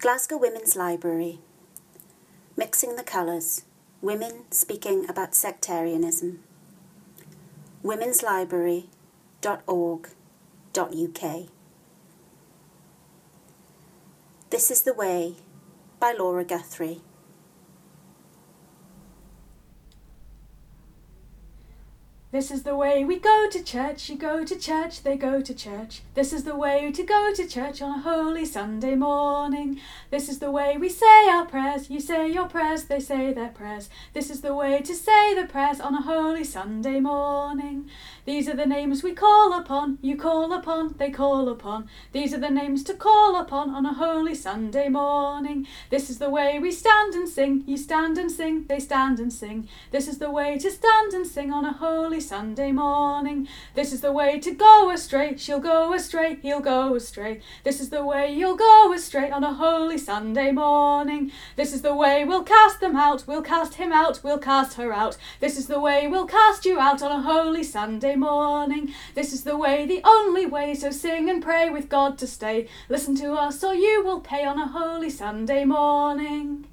Glasgow Women's Library. Mixing the Colours. Women speaking about sectarianism. womenslibrary.org.uk. This is the Way by Laura Guthrie. This is the way we go to church, you go to church, they go to church. This is the way to go to church on a holy Sunday morning. This is the way we say our prayers, you say your prayers, they say their prayers. This is the way to say the prayers on a holy Sunday morning. These are the names we call upon, you call upon, they call upon. These are the names to call upon on a holy Sunday morning. This is the way we stand and sing, you stand and sing, they stand and sing. This is the way to stand and sing on a holy Sunday morning. This is the way to go astray, she'll go astray, he'll go astray. This is the way you'll go astray on a holy Sunday morning. This is the way we'll cast them out, we'll cast him out, we'll cast her out. This is the way we'll cast you out on a holy Sunday morning. This is the way, the only way, so sing and pray with God to stay. Listen to us, or you will pay on a holy Sunday morning.